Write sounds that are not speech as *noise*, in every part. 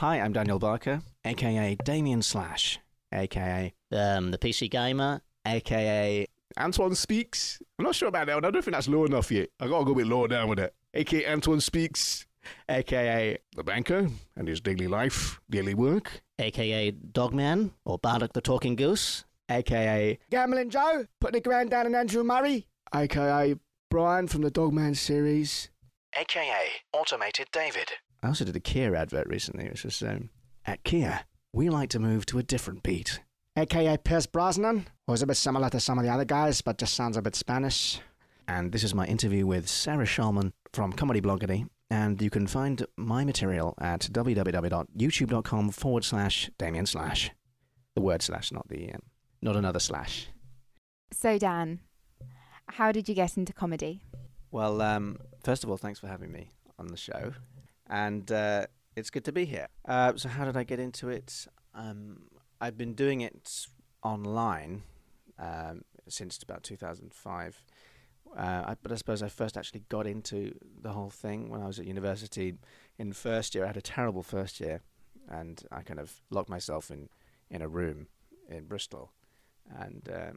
Hi, I'm Daniel Barker, aka Damien Slash, aka um, the PC Gamer, aka Antoine Speaks. I'm not sure about that one. I don't think that's low enough yet. I gotta go a bit lower down with it. aka Antoine Speaks, aka the banker and his daily life, daily work, aka Dogman or Bardock the Talking Goose, aka Gambling Joe, putting the grand down on Andrew Murray, aka Brian from the Dogman series, aka Automated David. I also did a Kia advert recently, which was um, at Kia, we like to move to a different beat. AKA Pierce Brosnan, who's a bit similar to some of the other guys, but just sounds a bit Spanish. And this is my interview with Sara Shulman from Comedy Blogedy. And you can find my material at www.youtube.com forward slash Damien slash. The word slash, not the um, not another slash. So, Dan, how did you get into comedy? Well, um, first of all, thanks for having me on the show and uh, it's good to be here. Uh, so, how did I get into it? Um, I've been doing it online um, since about 2005. Uh, I, but I suppose I first actually got into the whole thing when I was at university in first year. I had a terrible first year, and I kind of locked myself in, in a room in Bristol, and um,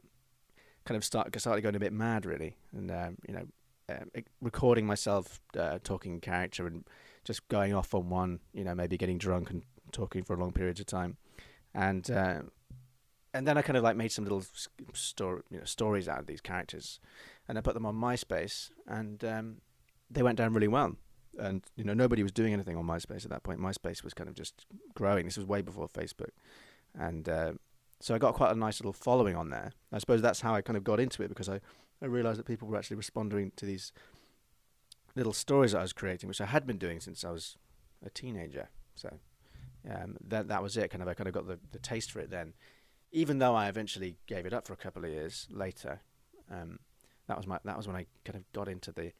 kind of start, started going a bit mad, really, and um, you know, um, recording myself uh, talking character and just going off on one, you know, maybe getting drunk and talking for a long periods of time, and uh, and then I kind of like made some little story, you know, stories out of these characters, and I put them on MySpace, and um, they went down really well. And you know, nobody was doing anything on MySpace at that point. MySpace was kind of just growing. This was way before Facebook, and uh, so I got quite a nice little following on there. I suppose that's how I kind of got into it because I, I realized that people were actually responding to these little stories that I was creating, which I had been doing since I was a teenager. So um, that that was it. Kind of, I kind of got the, the taste for it then. Even though I eventually gave it up for a couple of years later, um, that was my that was when I kind of got into the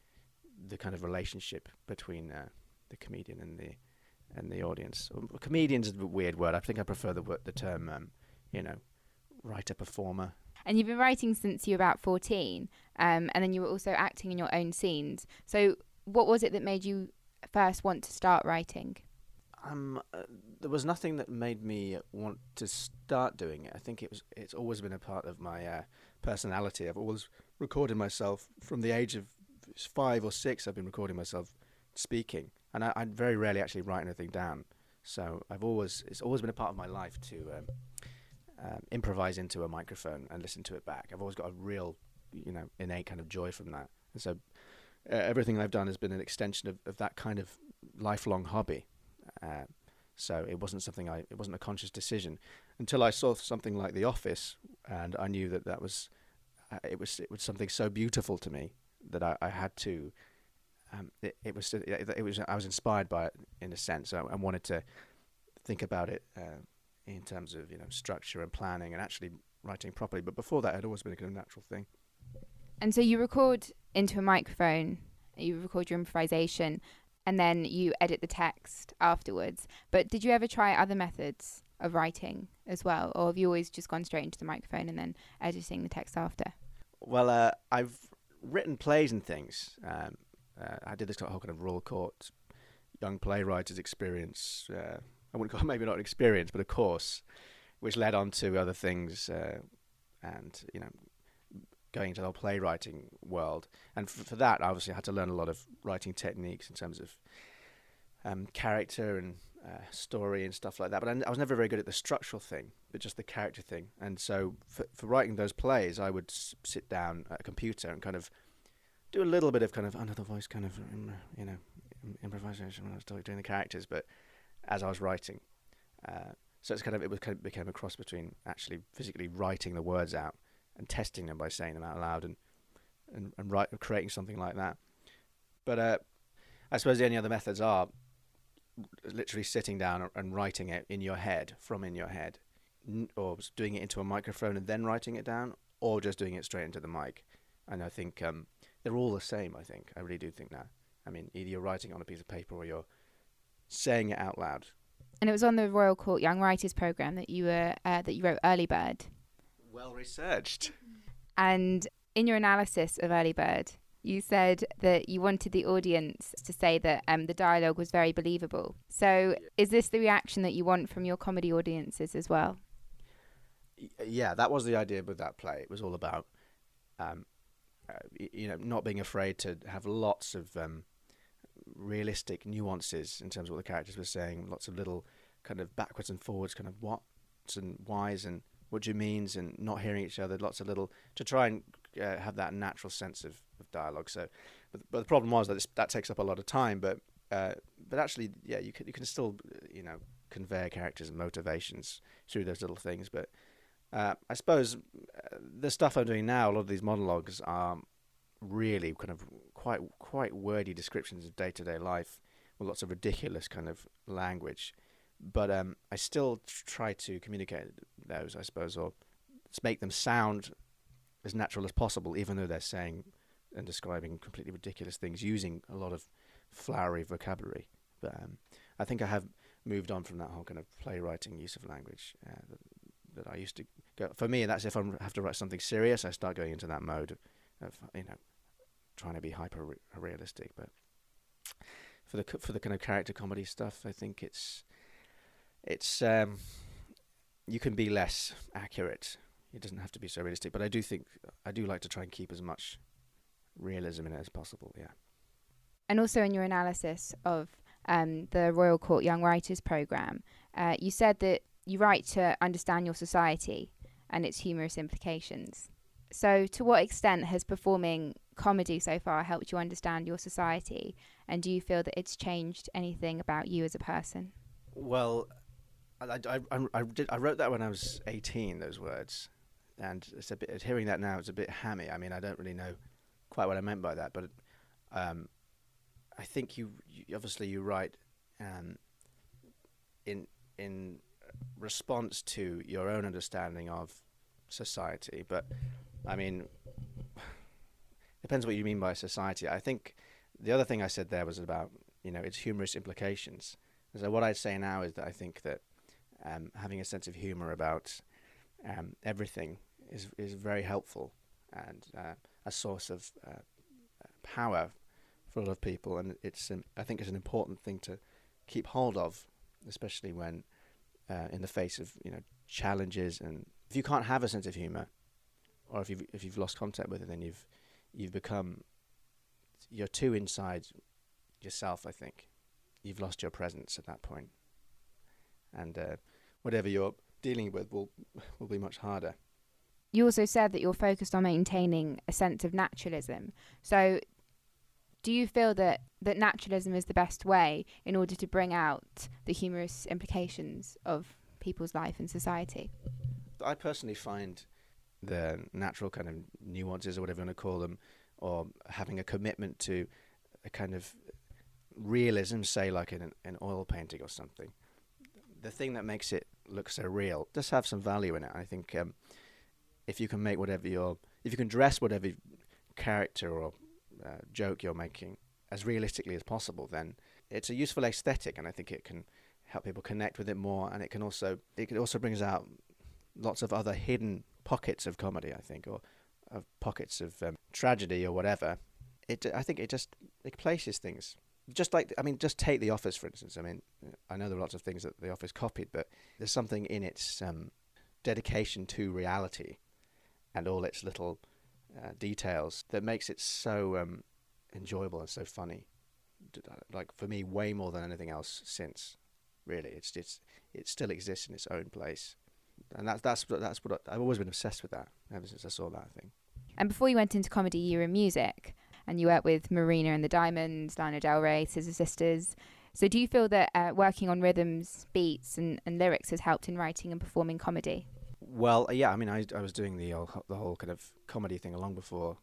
the kind of relationship between uh, the comedian and the and the audience. Um, comedian's a weird word. I think I prefer the the term, um, you know, writer performer. And you've been writing since you were about 14, um, and then you were also acting in your own scenes. So, what was it that made you first want to start writing? Um, uh, there was nothing that made me want to start doing it. I think it was. It's always been a part of my uh, personality. I've always recorded myself from the age of five or six. I've been recording myself speaking, and I, I very rarely actually write anything down. So I've always. It's always been a part of my life to. Um, um, improvise into a microphone and listen to it back. I've always got a real, you know, innate kind of joy from that. And so uh, everything I've done has been an extension of, of that kind of lifelong hobby. Uh, so it wasn't something I, it wasn't a conscious decision until I saw something like The Office, and I knew that that was, uh, it was, it was something so beautiful to me that I, I had to. Um, it, it was, it, it was, I was inspired by it in a sense. I, I wanted to think about it uh, in terms of you know structure and planning and actually writing properly. But before that, it had always been a kind of natural thing. And so you record into a microphone, you record your improvisation, and then you edit the text afterwards. But did you ever try other methods of writing as well, or have you always just gone straight into the microphone and then editing the text after? Well, uh, I've written plays and things. Um, uh, I did this whole kind of Royal Court young playwrights experience uh, I wouldn't *laughs* call maybe not an experience, but a course, which led on to other things, uh, and you know, going into the whole playwriting world. And for, for that, obviously, I had to learn a lot of writing techniques in terms of um, character and uh, story and stuff like that. But I, I, was never very good at the structural thing, but just the character thing. And so for, for writing those plays, I would s- sit down at a computer and kind of do a little bit of kind of the voice kind of you know improvisation when I was doing the characters, but as I was writing. Uh, so it's kind of it was kind of became a cross between actually physically writing the words out and testing them by saying them out loud and and, and write, creating something like that. But uh, I suppose the only other methods are literally sitting down and writing it in your head from in your head, or doing it into a microphone and then writing it down, or just doing it straight into the mic. And I think um, they're all the same. I think I really do think that. I mean, either you're writing on a piece of paper or you're saying it out loud. And it was on the Royal Court Young Writers program that you were uh, that you wrote Early Bird. Well researched. And in your analysis of Early Bird, you said that you wanted the audience to say that um, the dialogue was very believable. So, is this the reaction that you want from your comedy audiences as well? Yeah, that was the idea with that play. It was all about, um, uh, you know, not being afraid to have lots of um, realistic nuances in terms of what the characters were saying. Lots of little kind of backwards and forwards, kind of what's and whys and what do you means, and not hearing each other. Lots of little to try and uh, have that natural sense of, of dialogue. So, but, but the problem was that that takes up a lot of time. But uh, but actually, yeah, you can you can still you know convey characters and motivations through those little things. But uh, I suppose uh, the stuff I'm doing now, a lot of these monologues are really kind of quite quite wordy descriptions of day to day life with lots of ridiculous kind of language. But um, I still try to communicate those, I suppose, or make them sound as natural as possible, even though they're saying and describing completely ridiculous things using a lot of flowery vocabulary. But um, I think I have moved on from that whole kind of playwriting use of language uh, that, that I used to go. For me, that's if I have to write something serious, I start going into that mode of, of you know, trying to be hyper re- realistic. But for the for the kind of character comedy stuff, I think it's it's um, you can be less accurate. It doesn't have to be so realistic, but I do think I do like to try and keep as much realism in it as possible. Yeah. And also in your analysis of um, the Royal Court Young Writers Programme, uh, you said that you write to understand your society and its humorous implications. So, to what extent has performing comedy so far helped you understand your society? And do you feel that it's changed anything about you as a person? Well, I, I, I, I, did, I wrote that when I was 18, those words. And it's a bit, hearing that now it's a bit hammy. I mean, I don't really know quite what I meant by that, but um, I think you, you obviously you write um, in in response to your own understanding of society. But I mean, depends what you mean by society. I think the other thing I said there was about you know its humorous implications. So what I'd say now is that I think that um, having a sense of humor about um, everything is is very helpful and uh, a source of uh, power for a lot of people, and it's um, I think it's an important thing to keep hold of, especially when uh, in the face of you know challenges. And if you can't have a sense of humor, or if you've if you've lost contact with it, then you've you've become you're too inside yourself. I think you've lost your presence at that point, and uh, whatever you're dealing with will will be much harder. You also said that you're focused on maintaining a sense of naturalism. So, do you feel that, that naturalism is the best way in order to bring out the humorous implications of people's life and society? I personally find the natural kind of nuances, or whatever you want to call them, or having a commitment to a kind of realism, say like in an, an oil painting or something. The thing that makes it look so real does have some value in it. I think um, if you can make whatever you're, if you can dress whatever character or uh, joke you're making as realistically as possible, then it's a useful aesthetic, and I think it can help people connect with it more, and it can also it can also brings out lots of other hidden pockets of comedy, I think, or of pockets of um, tragedy or whatever. It, I think, it just it places things. Just like I mean, just take The Office for instance. I mean, I know there are lots of things that The Office copied, but there's something in its um, dedication to reality and all its little uh, details that makes it so um, enjoyable and so funny. Like for me, way more than anything else since. Really, it's it's it still exists in its own place and that's that's that's what I, I've always been obsessed with that ever since I saw that thing. And before you went into comedy, you were in music, and you worked with Marina and the Diamonds, Lana Del Rey, Scissor Sisters. So, do you feel that uh, working on rhythms, beats, and, and lyrics has helped in writing and performing comedy? Well, yeah, I mean, I I was doing the whole, the whole kind of comedy thing long before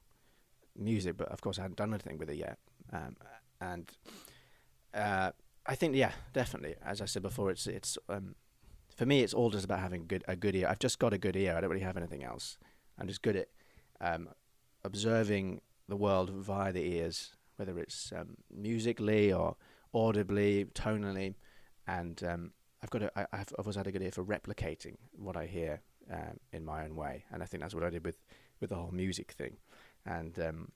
music, but of course I hadn't done anything with it yet. Um, and uh, I think, yeah, definitely. As I said before, it's it's um, for me, it's all just about having good a good ear. I've just got a good ear. I don't really have anything else. I'm just good at um, observing the world via the ears, whether it's um, musically or audibly, tonally, and um, I've got a, I, I've always had a good ear for replicating what I hear um, in my own way, and I think that's what I did with, with the whole music thing, and um,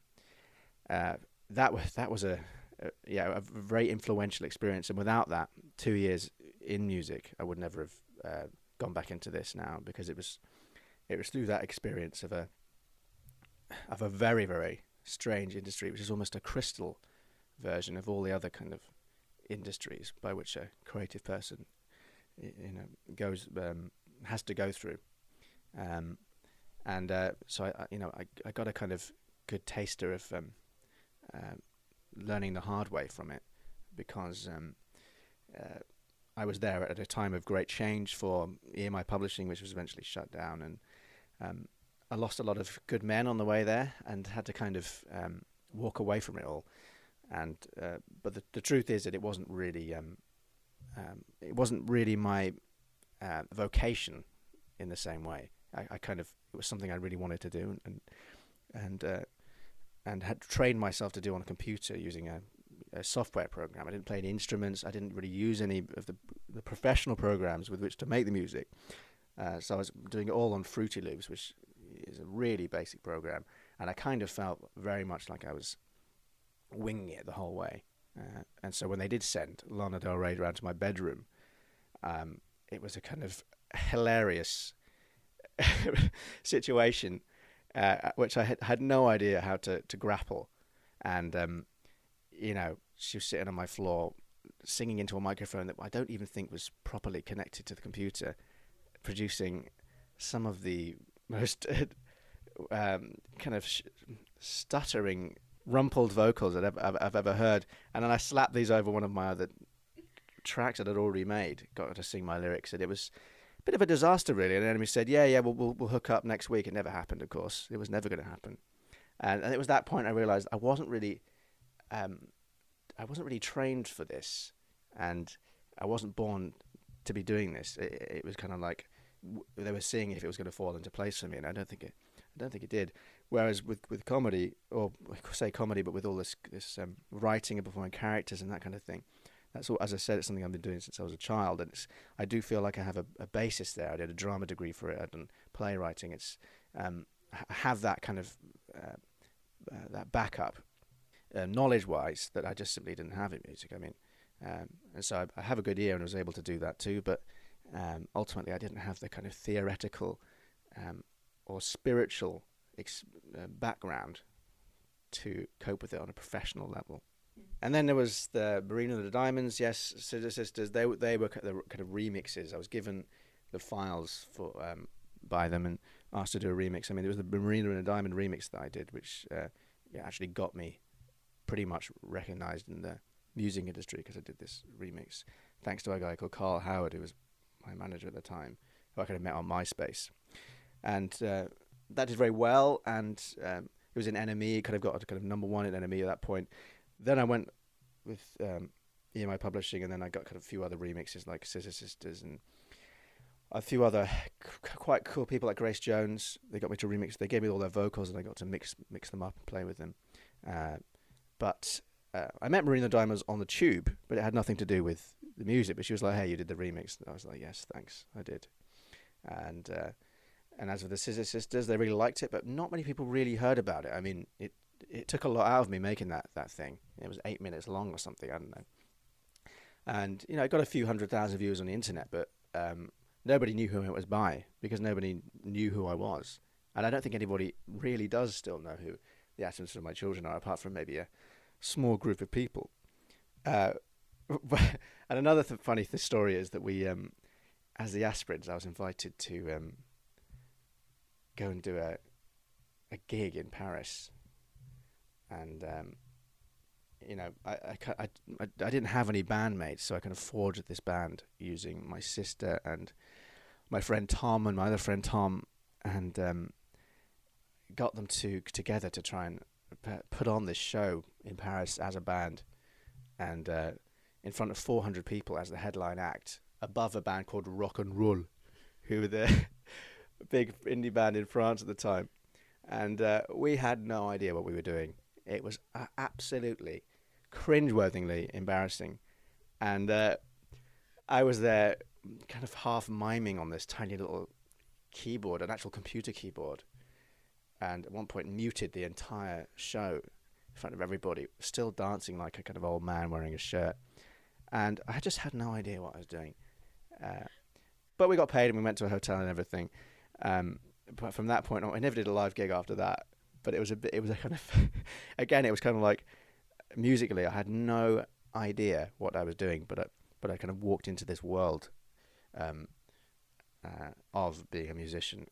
uh, that was that was a uh, yeah, a very influential experience. And without that, two years in music, I would never have uh, gone back into this now because it was it was through that experience of a of a very very strange industry, which is almost a crystal version of all the other kind of industries by which a creative person you know goes um, has to go through. Um, and uh, so I, you know I, I got a kind of good taster of um, uh, learning the hard way from it because um, uh, I was there at a time of great change for EMI Publishing, which was eventually shut down, and um, I lost a lot of good men on the way there, and had to kind of um, walk away from it all. And uh, but the the truth is that it wasn't really um, um, it wasn't really my uh, vocation in the same way. I, I, kind of it was something I really wanted to do, and and uh, and had trained myself to do on a computer using a, a, software program. I didn't play any instruments. I didn't really use any of the the professional programs with which to make the music. Uh, so I was doing it all on Fruity Loops, which is a really basic program, and I kind of felt very much like I was winging it the whole way. Uh, and so when they did send Lana Del Rey around to my bedroom, um, it was a kind of hilarious *laughs* situation, uh, which I had, had no idea how to, to grapple. And, um, you know, she was sitting on my floor singing into a microphone that I don't even think was properly connected to the computer, producing some of the most *laughs* um, kind of sh- stuttering rumpled vocals that I've, I've, I've, ever heard. And then I slapped these over one of my other tracks that I'd already made, got her to sing my lyrics, and it was a bit of a disaster, really. And the enemy said, "Yeah, yeah, we'll, we'll, we'll hook up next week." It never happened, of course. It was never going to happen. And, and it was that point I realised I wasn't really, um, I wasn't really trained for this, and I wasn't born to be doing this. It, it was kind of like w- they were seeing if it was going to fall into place for me, and I don't think it, I don't think it did. Whereas with, with comedy, or say comedy, but with all this this um, writing and performing characters and that kind of thing, that's all. As I said, it's something I've been doing since I was a child, and it's, I do feel like I have a, a basis there. I did a drama degree for it. I've done playwriting. It's um, have that kind of uh, uh, that backup, uh, knowledge-wise, that I just simply didn't have in music. I mean, um, and so I, I, have a good ear and was able to do that too. But um, ultimately, I didn't have the kind of theoretical um, or spiritual ex- uh, background to cope with it on a professional level. And then there was the Marina and the Diamonds. Yes, Scissor Sisters. They they were kind of remixes. I was given the files for um, by them and asked to do a remix. I mean, there was the Marina and the Diamond remix that I did, which uh, yeah, actually got me pretty much recognized in the music industry because I did this remix thanks to a guy called Carl Howard, who was my manager at the time, who I kind of met on MySpace. And uh, that did very well, and um, it was in NME. Kind of got to kind of number one in NME at that point. Then I went with um, EMI Publishing, and then I got kind of a few other remixes like Scissor Sisters and a few other c- quite cool people like Grace Jones. They got me to remix. They gave me all their vocals, and I got to mix mix them up and play with them. Uh, but uh, I met Marina Diamonds on the tube, but it had nothing to do with the music. But she was like, "Hey, you did the remix." And I was like, "Yes, thanks, I did." And uh, and as for the Scissor Sisters, they really liked it, but not many people really heard about it. I mean, it it took a lot out of me making that that thing. It was eight minutes long or something. I don't know. And you know, it got a few hundred thousand views on the internet, but um, nobody knew who it was by because nobody knew who I was. And I don't think anybody really does still know who the atoms of my children are, apart from maybe a small group of people. Uh, *laughs* and another th- funny th- story is that we, um, as the Aspirins, I was invited to um, go and do a a gig in Paris, and um, you know, I, I, I, I, didn't have any bandmates, so I kind of forged this band using my sister and my friend Tom and my other friend Tom, and um, got them to together to try and put on this show in Paris as a band, and uh, in front of 400 people as the headline act, above a band called Rock and Roll, who were the *laughs* big indie band in France at the time, and uh, we had no idea what we were doing. It was uh, absolutely cringeworthingly embarrassing, and uh, I was there, kind of half miming on this tiny little keyboard, an actual computer keyboard, and at one point muted the entire show, in front of everybody, still dancing like a kind of old man wearing a shirt. And I just had no idea what I was doing. Uh, but we got paid and we went to a hotel and everything. Um, but from that point on, I never did a live gig after that. But it was a bit, it was a kind of, *laughs* again, it was kind of like musically, I had no idea what I was doing, but I, but I kind of walked into this world um, uh, of being a musician,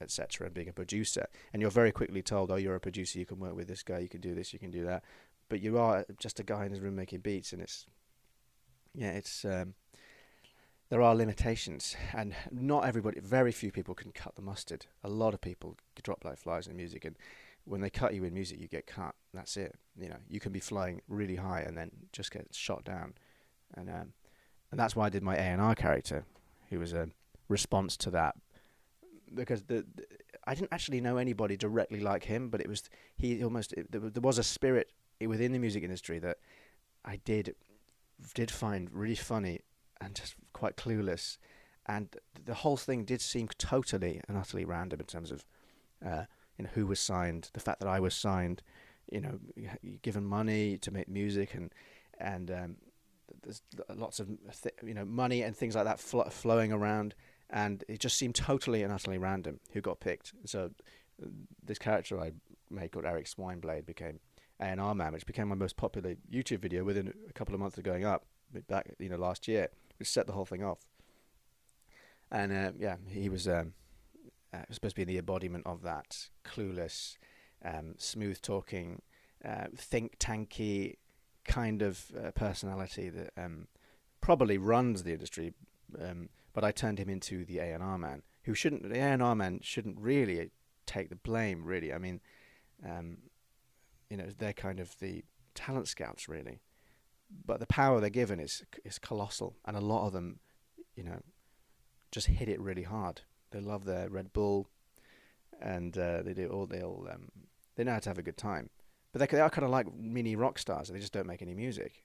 etc., and being a producer. And you're very quickly told, "Oh, you're a producer. You can work with this guy. You can do this. You can do that." But you are just a guy in his room making beats, and it's yeah, it's um, there are limitations, and not everybody, very few people can cut the mustard. A lot of people drop like flies in music, and when they cut you in music, you get cut. That's it. You know, you can be flying really high and then just get shot down, and um, and that's why I did my A and R character, who was a response to that, because the, the, I didn't actually know anybody directly like him, but it was he almost it, there, there was a spirit within the music industry that I did did find really funny and just quite clueless, and the whole thing did seem totally and utterly random in terms of. Uh, you know who was signed, the fact that I was signed, you know, given money to make music and and um, there's lots of th- you know money and things like that fl- flowing around, and it just seemed totally and utterly random who got picked. So this character I made called Eric Swineblade became A&R man, which became my most popular YouTube video within a couple of months of going up back you know last year, which set the whole thing off. And uh, yeah, he was um, uh, supposed to be the embodiment of that clueless, um, smooth talking, uh, think tanky kind of uh, personality that um, probably runs the industry. Um, but I turned him into the A and R man, who shouldn't. The A and R man shouldn't really take the blame. Really, I mean, um, you know, they're kind of the talent scouts, really. But the power they're given is is colossal, and a lot of them, you know, just hit it really hard. They love their Red Bull, and uh, they do all. They'll um, they know how to have a good time, but they, they are kind of like mini rock stars. They just don't make any music.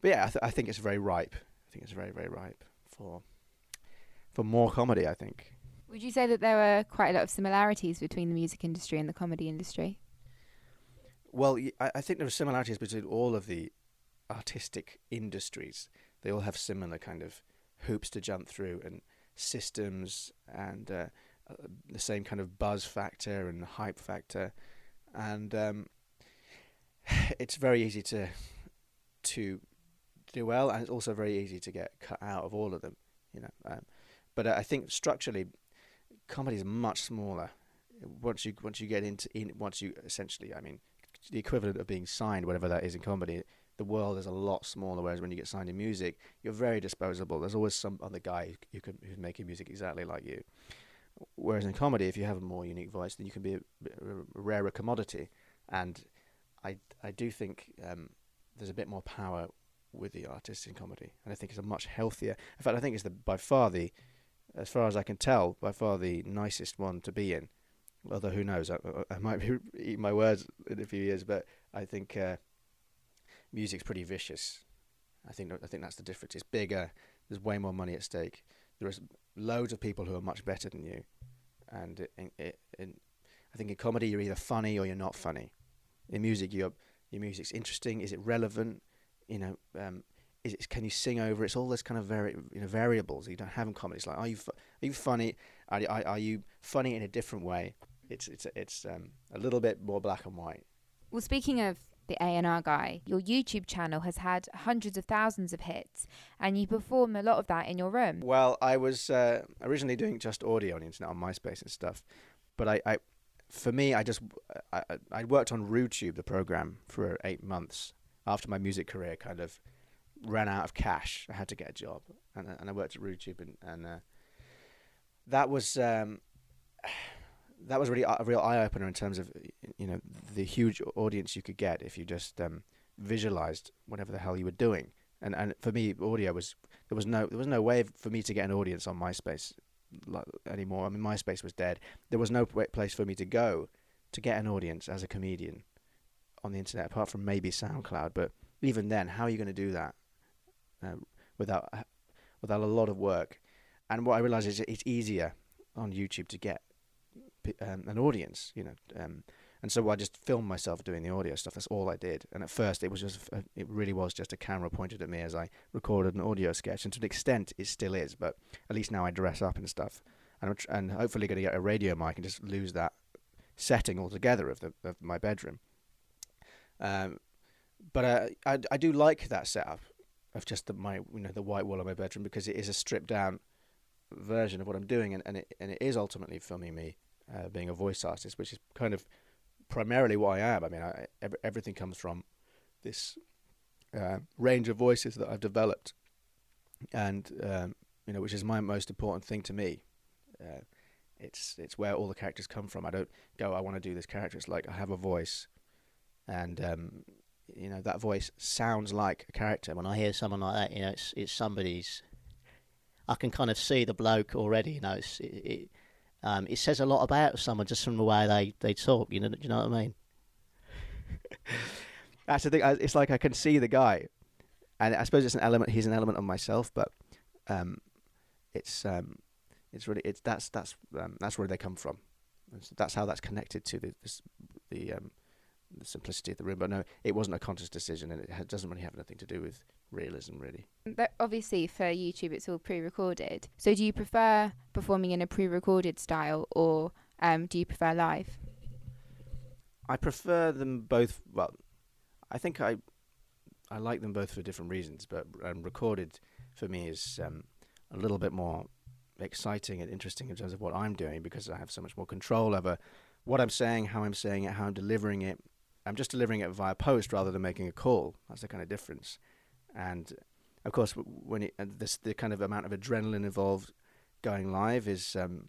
But yeah, I, th- I think it's very ripe. I think it's very very ripe for for more comedy. I think. Would you say that there were quite a lot of similarities between the music industry and the comedy industry? Well, I, I think there are similarities between all of the artistic industries. They all have similar kind of hoops to jump through and systems and uh, uh, the same kind of buzz factor and hype factor, and um, *sighs* it's very easy to to do well, and it's also very easy to get cut out of all of them. You know, um, but uh, I think structurally, comedy is much smaller. Once you once you get into in once you essentially, I mean, the equivalent of being signed, whatever that is in comedy, the world is a lot smaller. Whereas when you get signed in music, you're very disposable. There's always some other guy who can who's making music exactly like you. Whereas in comedy, if you have a more unique voice, then you can be a, a rarer commodity. And I I do think um, there's a bit more power with the artists in comedy, and I think it's a much healthier. In fact, I think it's the by far the, as far as I can tell, by far the nicest one to be in. Although who knows, I, I might be *laughs* eating my words in a few years, but I think uh, music's pretty vicious. I think I think that's the difference. It's bigger. There's way more money at stake. There's loads of people who are much better than you, and I think in comedy you're either funny or you're not funny. In music, your your music's interesting. Is it relevant? You know, um, is it, can you sing over? It's all this kind of very you know variables you don't have in comedy. It's like are you fu- are you funny? Are, are, are you funny in a different way? It's it's it's um, a little bit more black and white. Well, speaking of the A&R guy. Your YouTube channel has had hundreds of thousands of hits, and you perform a lot of that in your room. Well, I was uh, originally doing just audio on the internet on MySpace and stuff, but I, I for me, I just I, I worked on RuTube, the program, for eight months after my music career kind of ran out of cash. I had to get a job, and and I worked at RuTube, and and uh, that was. Um, *sighs* that was really a real eye opener in terms of you know the huge audience you could get if you just um, visualized whatever the hell you were doing. And and for me, audio was there was no there was no way for me to get an audience on MySpace anymore. I mean, MySpace was dead. There was no place for me to go to get an audience as a comedian on the internet, apart from maybe SoundCloud. But even then, how are you going to do that uh, without without a lot of work? And what I realized is it's easier on YouTube to get um, an audience. You know, um, And so I just filmed myself doing the audio stuff. That's all I did. And at first, it was just a, it really was just a camera pointed at me as I recorded an audio sketch. And to an extent, it still is. But at least now I dress up and stuff. And I'm tr- and hopefully going to get a radio mic and just lose that setting altogether of the of my bedroom. Um, but uh, I I do like that setup of just the, my you know the white wall of my bedroom because it is a stripped down version of what I'm doing and, and it and it is ultimately filming me uh, being a voice artist, which is kind of primarily what I am. I mean, I, every, everything comes from this uh, range of voices that I've developed, and um, you know, which is my most important thing to me. Uh, it's it's where all the characters come from. I don't go, I want to do this character. It's like I have a voice, and um, you know that voice sounds like a character. When I hear someone like that, you know, it's it's somebody's. I can kind of see the bloke already. You know, it it, um, it says a lot about someone just from the way they, they talk. You know, do you know what I mean? *laughs* That's the thing. It's like I can see the guy, and I suppose it's an element. He's an element of myself, but um, it's um, it's really it's that's that's um, that's where they come from. That's how that's connected to the this, the um, the simplicity of the room. But no, it wasn't a conscious decision, and it doesn't really have anything to do with realism, really. But obviously, for YouTube, it's all pre-recorded. So, do you prefer performing in a pre-recorded style, or um, do you prefer live? I prefer them both. Well, I think I I like them both for different reasons, but um, recorded for me is um, a little bit more exciting and interesting in terms of what I'm doing because I have so much more control over what I'm saying, how I'm saying it, how I'm delivering it. I'm just delivering it via post rather than making a call. That's the kind of difference. And of course, when it, this the kind of amount of adrenaline involved going live is um,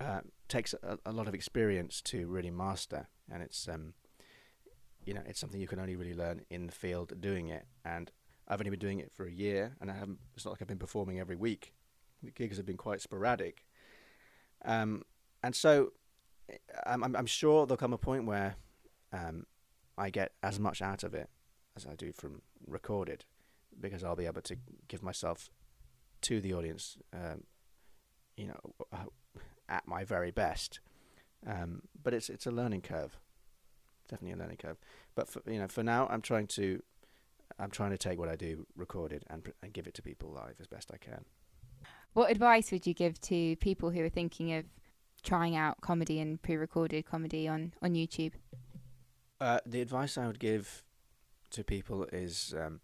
uh, takes a, a, lot of experience to really master, and it's um, you know it's something you can only really learn in the field doing it. And I've only been doing it for a year, and I haven't. It's not like I've been performing every week. The gigs have been quite sporadic, um, and so I'm, I'm, I'm sure there'll come a point where um, I get as much out of it as I do from recorded, because I'll be able to give myself to the audience, um, you know, uh, at my very best. Um, but it's it's a learning curve, definitely a learning curve. But for, you know, for now, I'm trying to I'm trying to take what I do recorded and and give it to people live as best I can. What advice would you give to people who are thinking of trying out comedy and pre-recorded comedy on on YouTube? Uh, the advice I would give to people is, um,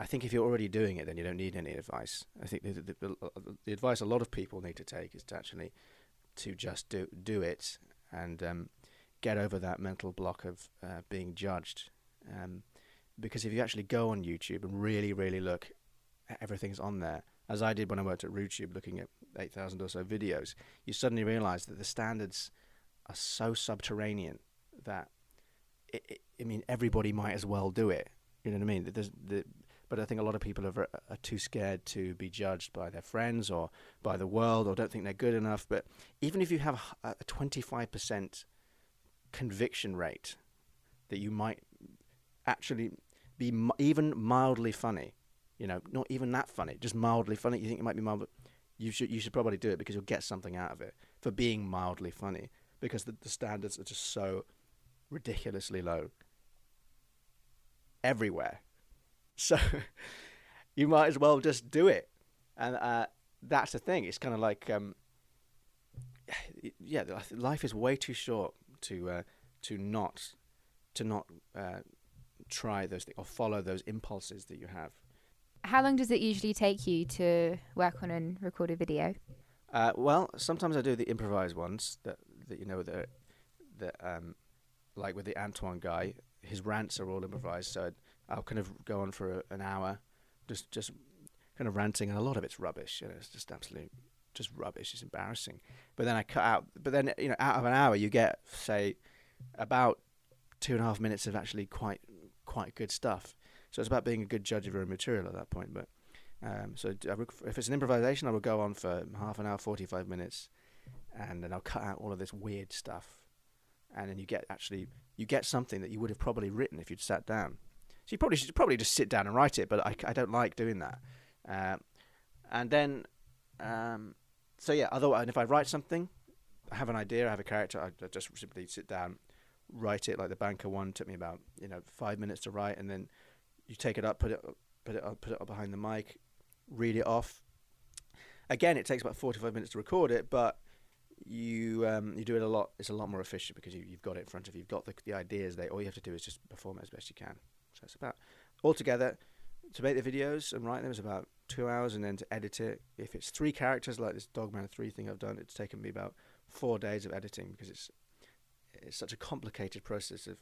I think if you're already doing it, then you don't need any advice. I think the, the, the, the advice a lot of people need to take is to actually to just do do it and um, get over that mental block of uh, being judged. Um, because if you actually go on YouTube and really, really look, everything's on there. As I did when I worked at RootTube, looking at 8,000 or so videos, you suddenly realize that the standards are so subterranean that it, it, I mean, everybody might as well do it. You know what I mean? The, but I think a lot of people are, are too scared to be judged by their friends or by the world or don't think they're good enough. But even if you have a 25% conviction rate that you might actually be even mildly funny, you know, not even that funny, just mildly funny, you think it might be mild, but you should, you should probably do it because you'll get something out of it for being mildly funny because the, the standards are just so ridiculously low everywhere. *laughs* So you might as well just do it. And uh, that's the thing. It's kind of like, um, yeah, life is way too short to uh, to not to not uh, try those things or follow those impulses that you have. How long does it usually take you to work on and record a video? Uh, well, sometimes I do the improvised ones that, that you know that that um, like with the Antoine guy, his rants are all improvised. So I'll kind of go on for a, an hour, just just kind of ranting, and a lot of it's rubbish. You know, it's just absolute, just rubbish. It's embarrassing. But then I cut out. But then you know, out of an hour, you get say about two and a half minutes of actually quite quite good stuff. So it's about being a good judge of your own material at that point. But um, so if it's an improvisation, I will go on for half an hour, forty five minutes, and then I'll cut out all of this weird stuff, and then you get actually you get something that you would have probably written if you'd sat down. So you probably should probably just sit down and write it, but I, I don't like doing that. Uh, and then, um, so yeah, otherwise, if I write something, I have an idea, I have a character, I, I just simply sit down, write it. Like the banker one took me about you know five minutes to write, and then you take it up, put it put it up, put it up behind the mic, read it off. Again, it takes about forty five minutes to record it, but you um, you do it a lot. It's a lot more efficient because you, you've got it in front of you. You've got the, the ideas there. All you have to do is just perform it as best you can. So it's about altogether to make the videos and write them is about two hours, and then to edit it. If it's three characters like this Dogman three thing I've done, it's taken me about four days of editing because it's it's such a complicated process of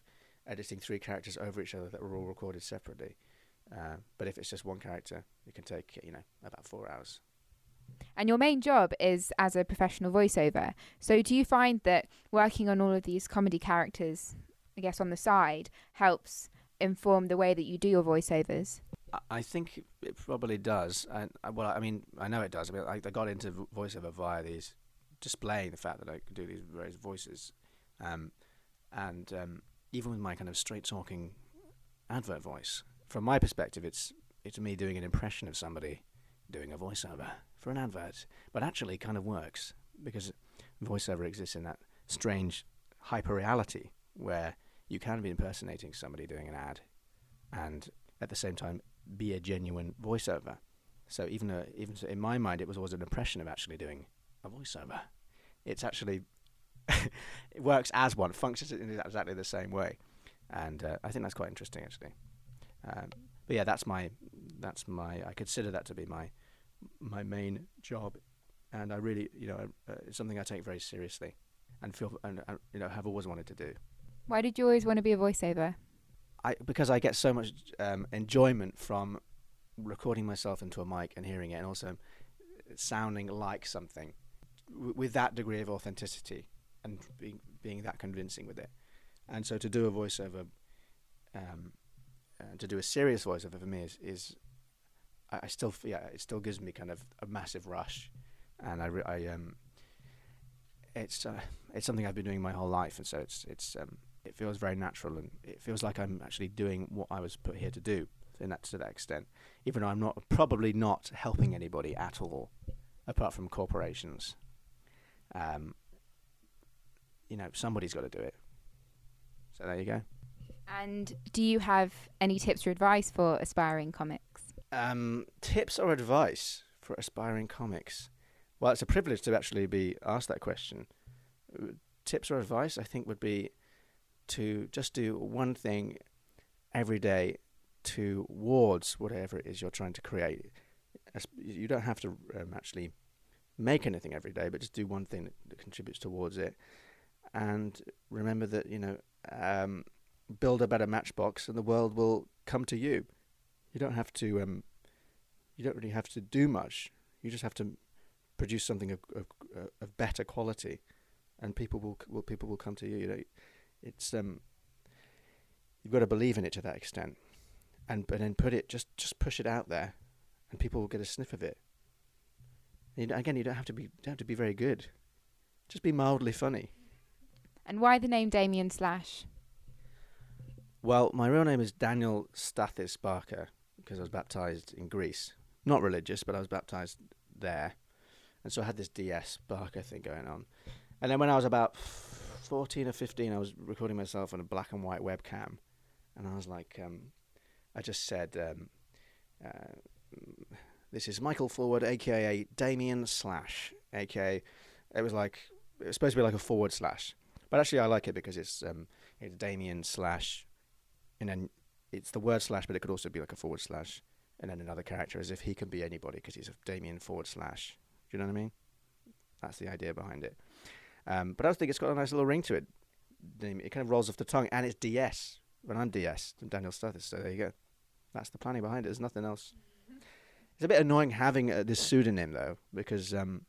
editing three characters over each other that were all recorded separately. Uh, but if it's just one character, it can take you know about four hours. And your main job is as a professional voiceover. So do you find that working on all of these comedy characters, I guess on the side, helps inform the way that you do your voiceovers? I think it probably does. And uh, well, I mean, I know it does. I mean, I, I got into voiceover via these displaying the fact that I could do these various voices, um, and um, even with my kind of straight talking advert voice, from my perspective, it's it's me doing an impression of somebody doing a voiceover for an advert, but actually kind of works because voiceover exists in that strange hyper reality where you can be impersonating somebody doing an ad and at the same time be a genuine voiceover. So even even in my mind, it was always an impression of actually doing a voiceover. It's actually *laughs* it works as one, functions in exactly the same way, and uh, I think that's quite interesting actually. Um, but yeah, that's my that's my I consider that to be my my main job, and I really, you know, uh, it's something I take very seriously, and feel, and uh, you know, have always wanted to do. Why did you always want to be a voiceover? I because I get so much um, enjoyment from recording myself into a mic and hearing it, and also sounding like something w- with that degree of authenticity and being being that convincing with it. And so to do a voiceover, um, uh, to do a serious voiceover for me is, is I, still yeah it still gives me kind of a massive rush, and I, I um it's uh, it's something I've been doing my whole life, and so it's it's um it feels very natural, and it feels like I'm actually doing what I was put here to do, in that to that extent, even though I'm not probably not helping anybody at all, apart from corporations. Um, you know, somebody's got to do it. So there you go. And do you have any tips or advice for aspiring comics? Um, tips or advice for aspiring comics? Well, it's a privilege to actually be asked that question. Tips or advice, I think, would be to just do one thing every day towards whatever it is you're trying to create. You don't have to um, actually make anything every day, but just do one thing that, that contributes towards it. And remember that you know, um, build a better matchbox, and the world will come to you. You don't have to. Um, you don't really have to do much. You just have to produce something of, of, of better quality, and people will, will people will come to you. You know, it's um. You've got to believe in it to that extent, and but then put it just just push it out there, and people will get a sniff of it. And you, again, you don't have to be don't have to be very good. Just be mildly funny. And why the name Damien Slash? Well, my real name is Daniel Stathis Barker because I was baptized in Greece. Not religious, but I was baptized there. And so I had this DS Barker thing going on. And then when I was about 14 or 15, I was recording myself on a black and white webcam. And I was like, um, I just said, um, uh, this is Michael Forward, aka Damien Slash, aka, it was like, it was supposed to be like a forward slash. But actually, I like it because it's um, it's Damien slash, and then it's the word slash, but it could also be like a forward slash, and then another character as if he can be anybody because he's a Damien forward slash. Do you know what I mean? That's the idea behind it. Um, but I also think it's got a nice little ring to it. It kind of rolls off the tongue, and it's DS. When I'm DS, I'm Daniel Stathis. So there you go. That's the planning behind it. There's nothing else. It's a bit annoying having uh, this pseudonym though, because um,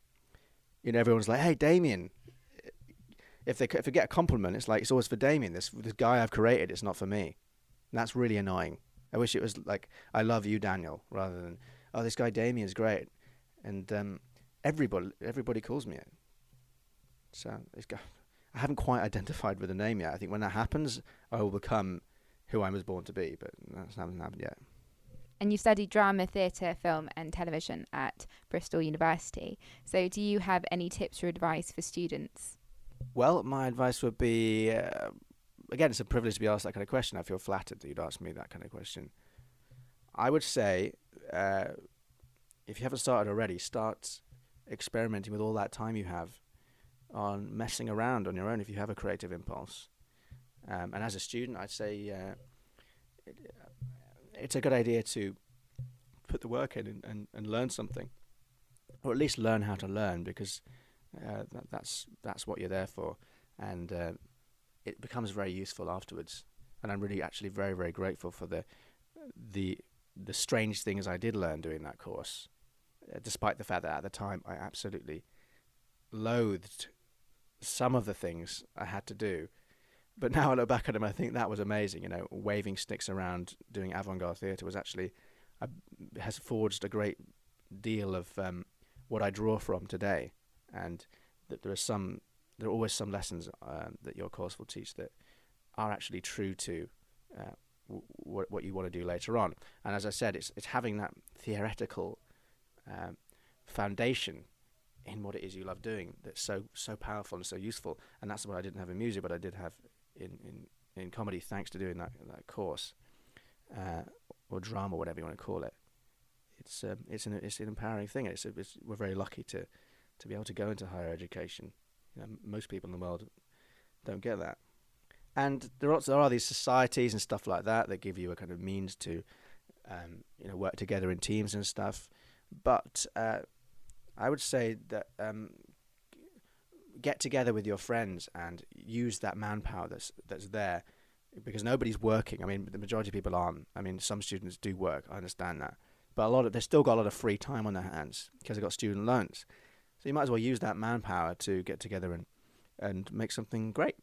you know everyone's like, "Hey, Damien." If they if they get a compliment, it's like it's always for Damien. This this guy I've created. It's not for me. And that's really annoying. I wish it was like I love you, Daniel, rather than oh this guy Damien's great, and um, everybody everybody calls me it. So it's go- *laughs* I haven't quite identified with the name yet. I think when that happens, I will become who I was born to be, but that hasn't happened yet. And you studied drama, theatre, film, and television at Bristol University. So, do you have any tips or advice for students? Well, my advice would be uh, again, it's a privilege to be asked that kind of question. I feel flattered that you'd ask me that kind of question. I would say, uh, if you haven't started already, start experimenting with all that time you have on messing around on your own if you have a creative impulse. Um, and as a student, I'd say uh, it, uh, it's a good idea to put the work in and, and, and, learn something, or at least learn how to learn, because uh, that, that's that's what you're there for, and uh, it becomes very useful afterwards. And I'm really actually very very grateful for the the the strange things I did learn doing that course, uh, despite the fact that at the time I absolutely loathed some of the things I had to do. But *laughs* now I look back at them, I think that was amazing. You know, waving sticks around doing avant-garde theatre was actually uh, has forged a great deal of um, what I draw from today, and that there are some, there are always some lessons um, that your course will teach that are actually true to uh, w- what you want to do later on. And as I said, it's it's having that theoretical um, foundation in what it is you love doing that's so so powerful and so useful. And that's what I didn't have in music, but I did have in in, in comedy thanks to doing that that course, uh, or drama, whatever you want to call it. It's um, it's an it's an empowering thing. It's, it's we're very lucky to to be able to go into higher education. You know, most people in the world don't get that. And there are, there are these societies and stuff like that that give you a kind of means to, um, you know, work together in teams and stuff. But uh, I would say that um, get together with your friends and use that manpower that's that's there because nobody's working. I mean, the majority of people aren't. I mean, some students do work. I understand that, but a lot of they've still got a lot of free time on their hands because they've got student loans. So you might as well use that manpower to get together and and make something great.